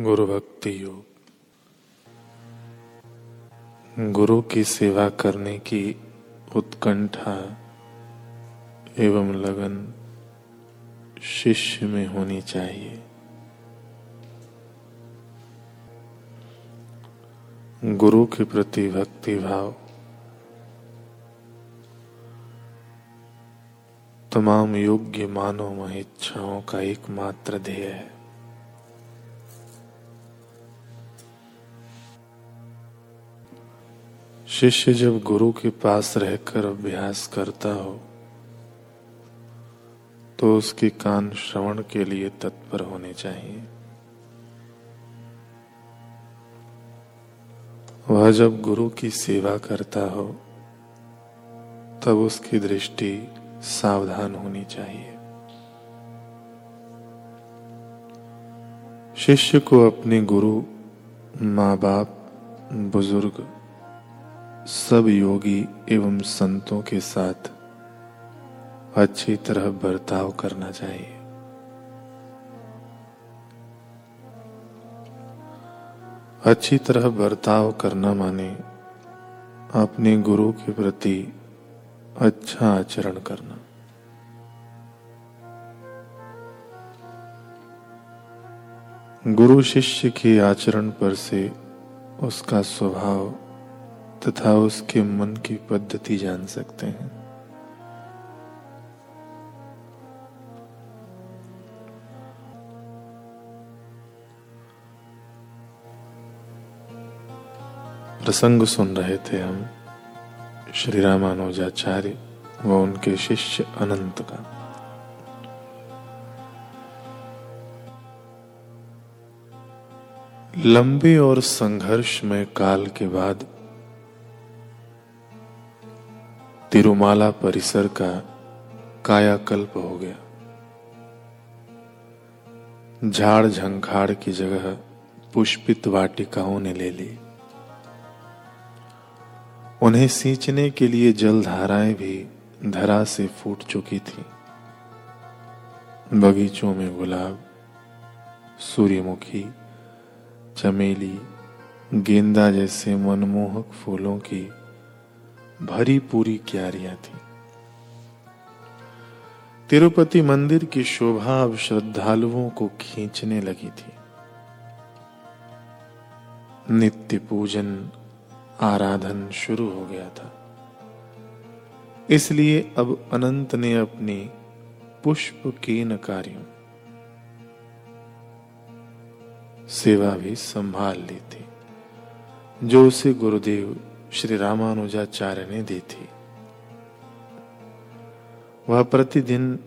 गुरु भक्ति योग गुरु की सेवा करने की उत्कंठा एवं लगन शिष्य में होनी चाहिए। गुरु के प्रति भक्ति भाव तमाम योग्य मानव इच्छाओं का एकमात्र ध्येय है। शिष्य जब गुरु के पास रहकर अभ्यास करता हो तो उसके कान श्रवण के लिए तत्पर होने चाहिए। वह जब गुरु की सेवा करता हो, तब उसकी दृष्टि सावधान होनी चाहिए। शिष्य को अपने गुरु, माँ बाप, बुज़ुर्ग सब योगी एवं संतों के साथ अच्छी तरह बर्ताव करना चाहिए। अच्छी तरह बर्ताव करना माने अपने गुरु के प्रति अच्छा आचरण करना। गुरु शिष्य के आचरण पर से उसका स्वभाव तथा उसके मन की पद्धति जान सकते हैं। प्रसंग सुन रहे थे हम श्री रामानुजाचार्य व उनके शिष्य अनंत का। लंबे और संघर्षमय काल के बाद तिरुमाला परिसर का कायाकल्प हो गया। झाड़ झंखाड़ की जगह पुष्पित वाटिकाओं ने ले ली। उन्हें सींचने के लिए जल धाराएँ भी धरा से फूट चुकी थी। बगीचों में गुलाब, सूर्यमुखी, चमेली, गेंदा जैसे मनमोहक फूलों की भरी पूरी क्यारियाँ थी। तिरुपति मंदिर की शोभा अब श्रद्धालुओं को खींचने लगी थी। नित्य पूजन, आराधन शुरू हो गया था। इसलिए अब अनंत ने अपनी पुष्प केन कार्यों सेवा भी संभाल ली थी, जो उसे गुरुदेव श्री रामानुजाचार्य ने दी थी। वह प्रतिदिन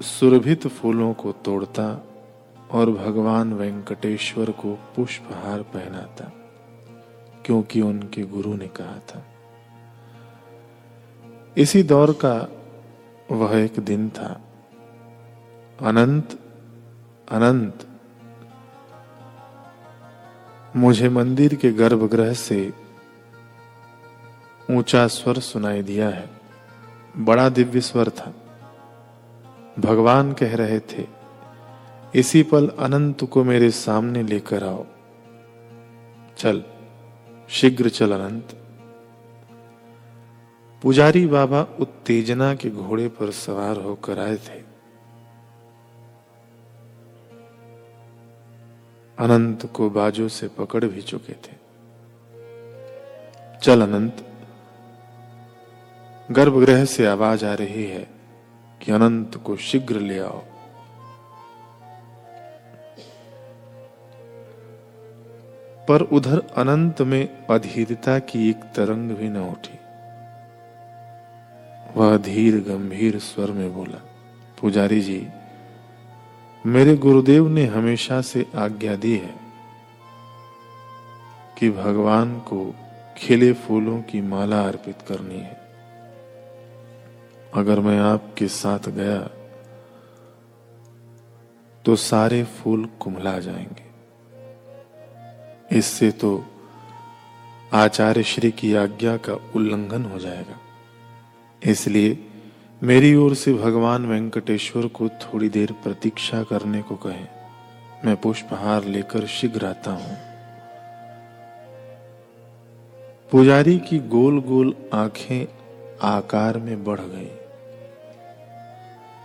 सुरभित फूलों को तोड़ता और भगवान वेंकटेश्वर को पुष्पहार पहनाता, क्योंकि उनके गुरु ने कहा था। इसी दौर का वह एक दिन था। अनंत अनंत। मुझे मंदिर के गर्भगृह से ऊँचा स्वर सुनाई दिया है। बड़ा दिव्य स्वर था। भगवान कह रहे थे, इसी पल अनंत को मेरे सामने लेकर आओ। चल, शीघ्र चल अनंत। पुजारी बाबा उत्तेजना के घोड़े पर सवार होकर आए थे। अनंत को बाजू से पकड़ भी चुके थे। चल अनंत। गर्भगृह से आवाज़ आ रही है कि अनंत को शीघ्र ले आओ। पर उधर अनंत में अधीरता की एक तरंग भी न उठी। वह धीर गंभीर स्वर में बोला, पुजारी जी, मेरे गुरुदेव ने हमेशा से आज्ञा दी है कि भगवान को खिले फूलों की माला अर्पित करनी है। अगर मैं आपके साथ गया तो सारे फूल कुमला जाएँगे। इससे तो आचार्य श्री की आज्ञा का उल्लंघन हो जाएगा। इसलिए मेरी ओर से भगवान वेंकटेश्वर को थोड़ी देर प्रतीक्षा करने को कहें। मैं पुष्पहार लेकर शीघ्र आता हूँ। पुजारी की गोल गोल आँखें आकार में बढ़ गई।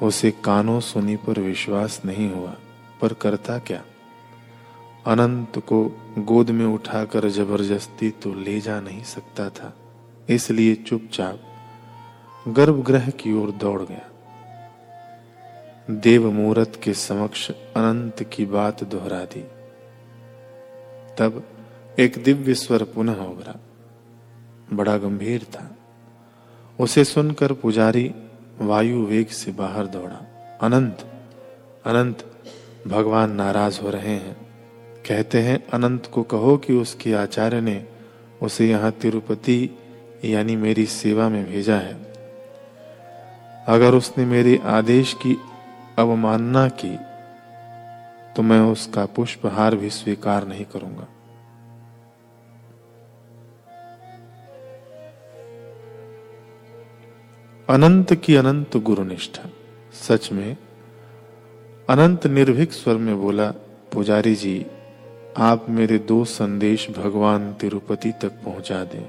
उसे कानों सुनी पर विश्वास नहीं हुआ, पर करता क्या? अनंत को गोद में उठाकर ज़बरदस्ती तो ले जा नहीं सकता था, इसलिए चुपचाप गर्भगृह की ओर दौड़ गया। देव मूर्त के समक्ष अनंत की बात दोहरा दी। तब एक दिव्य स्वर पुनः उभरा। बड़ा गंभीर था। उसे सुनकर पुजारी वायु वेग से बाहर दौड़ा। अनंत अनंत, भगवान नाराज़ हो रहे हैं। कहते हैं, अनंत को कहो कि उसके आचार्य ने उसे यहाँ तिरुपति यानी मेरी सेवा में भेजा है। अगर उसने मेरे आदेश की अवमानना की तो मैं उसका पुष्पहार भी स्वीकार नहीं करूँगा। अनंत की अनंत गुरुनिष्ठा। सच में, अनंत निर्भीक स्वर में बोला, पुजारी जी, आप मेरे दो संदेश भगवान तिरुपति तक पहुँचा दें।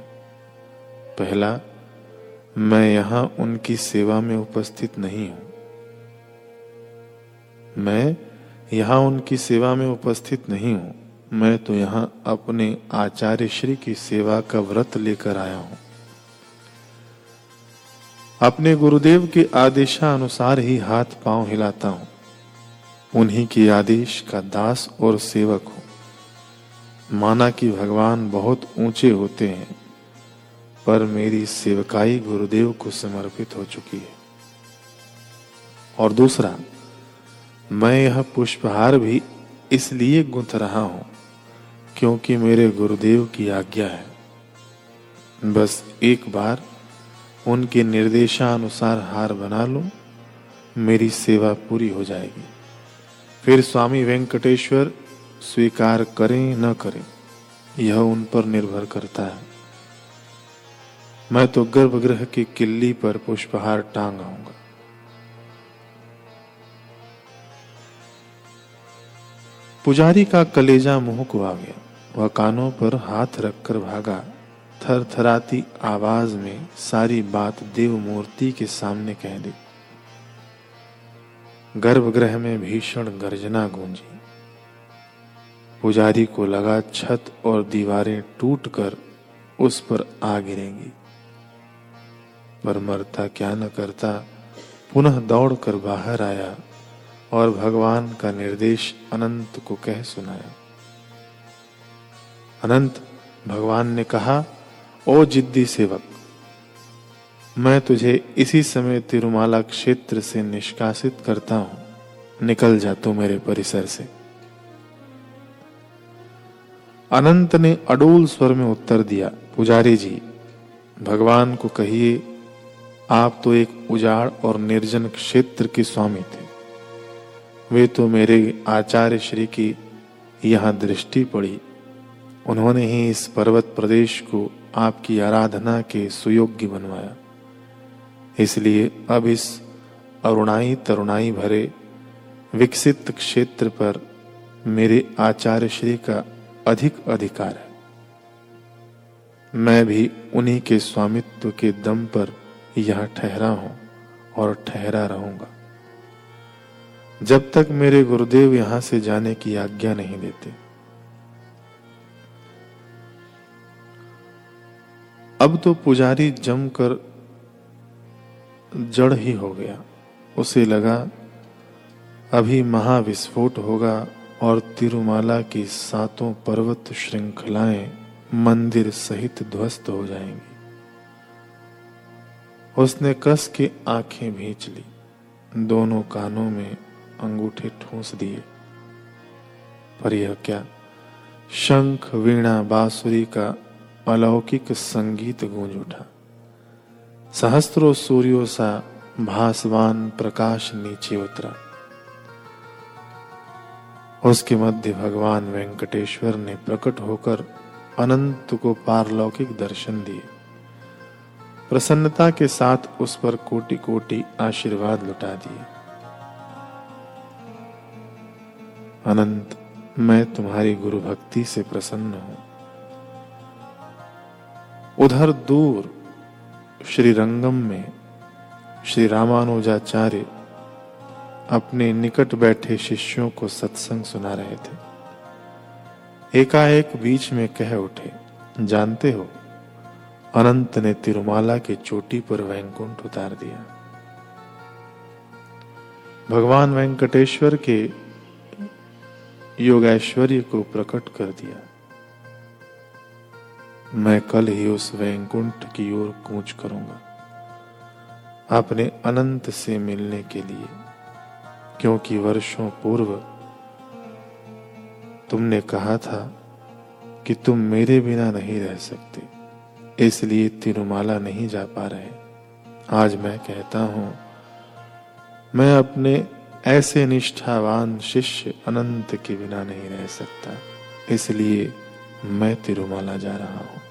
पहला, मैं यहाँ उनकी सेवा में उपस्थित नहीं हूँ। मैं यहाँ उनकी सेवा में उपस्थित नहीं हूँ। मैं तो यहाँ अपने आचार्य श्री की सेवा का व्रत लेकर आया हूँ। अपने गुरुदेव के आदेशानुसार ही हाथ पाँव हिलाता हूँ। उन्हीं के आदेश का दास और सेवक हूँ। माना कि भगवान बहुत ऊँचे होते हैं, पर मेरी सेवकाई गुरुदेव को समर्पित हो चुकी है। और दूसरा, मैं यह पुष्पहार भी इसलिए गुंथ रहा हूँ क्योंकि मेरे गुरुदेव की आज्ञा है। बस एक बार उनके निर्देशानुसार हार बना लूँ, मेरी सेवा पूरी हो जाएगी। फिर स्वामी वेंकटेश्वर स्वीकार करें न करें, यह उन पर निर्भर करता है। मैं तो गर्भगृह की किल्ली पर पुष्पहार टांग आऊँगा। पुजारी का कलेजा मुँह को आ गया, वह कानों पर हाथ रखकर भागा। थर थराती आवाज़ में सारी बात देव मूर्ति के सामने कह दी। गर्भगृह में भीषण गर्जना गूंजी। पुजारी को लगा छत और दीवारें टूटकर उस पर आ गिरेंगी। पर मरता क्या न करता, पुनः दौड़कर बाहर आया और भगवान का निर्देश अनंत को कह सुनाया। अनंत, भगवान ने कहा ओ जिद्दी सेवक, मैं तुझे इसी समय तिरुमाला क्षेत्र से निष्कासित करता हूँ। निकल जा तू मेरे परिसर से। अनंत ने अडोल स्वर में उत्तर दिया, पुजारी जी, भगवान को कहिए, आप तो एक उजाड़ और निर्जन क्षेत्र के स्वामी थे। वे तो मेरे आचार्य श्री की यहाँ दृष्टि पड़ी। उन्होंने ही इस पर्वत प्रदेश को आपकी आराधना के सुयोग्य बनवाया। इसलिए अब इस अरुणाई तरुणाई भरे विकसित क्षेत्र पर मेरे आचार्य श्री का अधिक अधिकार है। मैं भी उन्हीं के स्वामित्व के दम पर यहाँ ठहरा हूँ और ठहरा रहूँगा। जब तक मेरे गुरुदेव यहाँ से जाने की आज्ञा नहीं देते अब तो पुजारी जमकर जड़ ही हो गया। उसे लगा, अभी महाविस्फोट होगा और तिरुमाला की सातों पर्वत श्रृंखलाएँ मंदिर सहित ध्वस्त हो जाएँगी। उसने कस के आँखें भींच ली। दोनों कानों में अंगूठे ठूंस दिए। पर यह क्या? शंख, वीणा, बांसुरी का अलौकिक संगीत गूंज उठा। सहस्त्रों सूर्यों सा भासवान प्रकाश नीचे उतरा। उसके मध्य भगवान वेंकटेश्वर ने प्रकट होकर अनंत को पारलौकिक दर्शन दिए। प्रसन्नता के साथ उस पर कोटि कोटि आशीर्वाद लुटा दिए। अनंत, मैं तुम्हारी गुरु भक्ति से प्रसन्न हूँ। उधर दूर श्री रंगम में श्री रामानुजाचार्य अपने निकट बैठे शिष्यों को सत्संग सुना रहे थे। एकाएक बीच में कह उठे, जानते हो, अनंत ने तिरुमाला की चोटी पर वैंकुंठ उतार दिया। भगवान वेंकटेश्वर के योगैश्वर्य को प्रकट कर दिया। मैं कल ही उस वैकुंठ की ओर कूच करूँगा, अपने अनंत से मिलने के लिए, क्योंकि वर्षों पूर्व तुमने कहा था कि तुम मेरे बिना नहीं रह सकते, इसलिए तिरुमाला नहीं जा पा रहे। आज मैं कहता हूँ, मैं अपने ऐसे निष्ठावान शिष्य अनंत के बिना नहीं रह सकता, इसलिए मैं तिरुमाला जा रहा हूँ।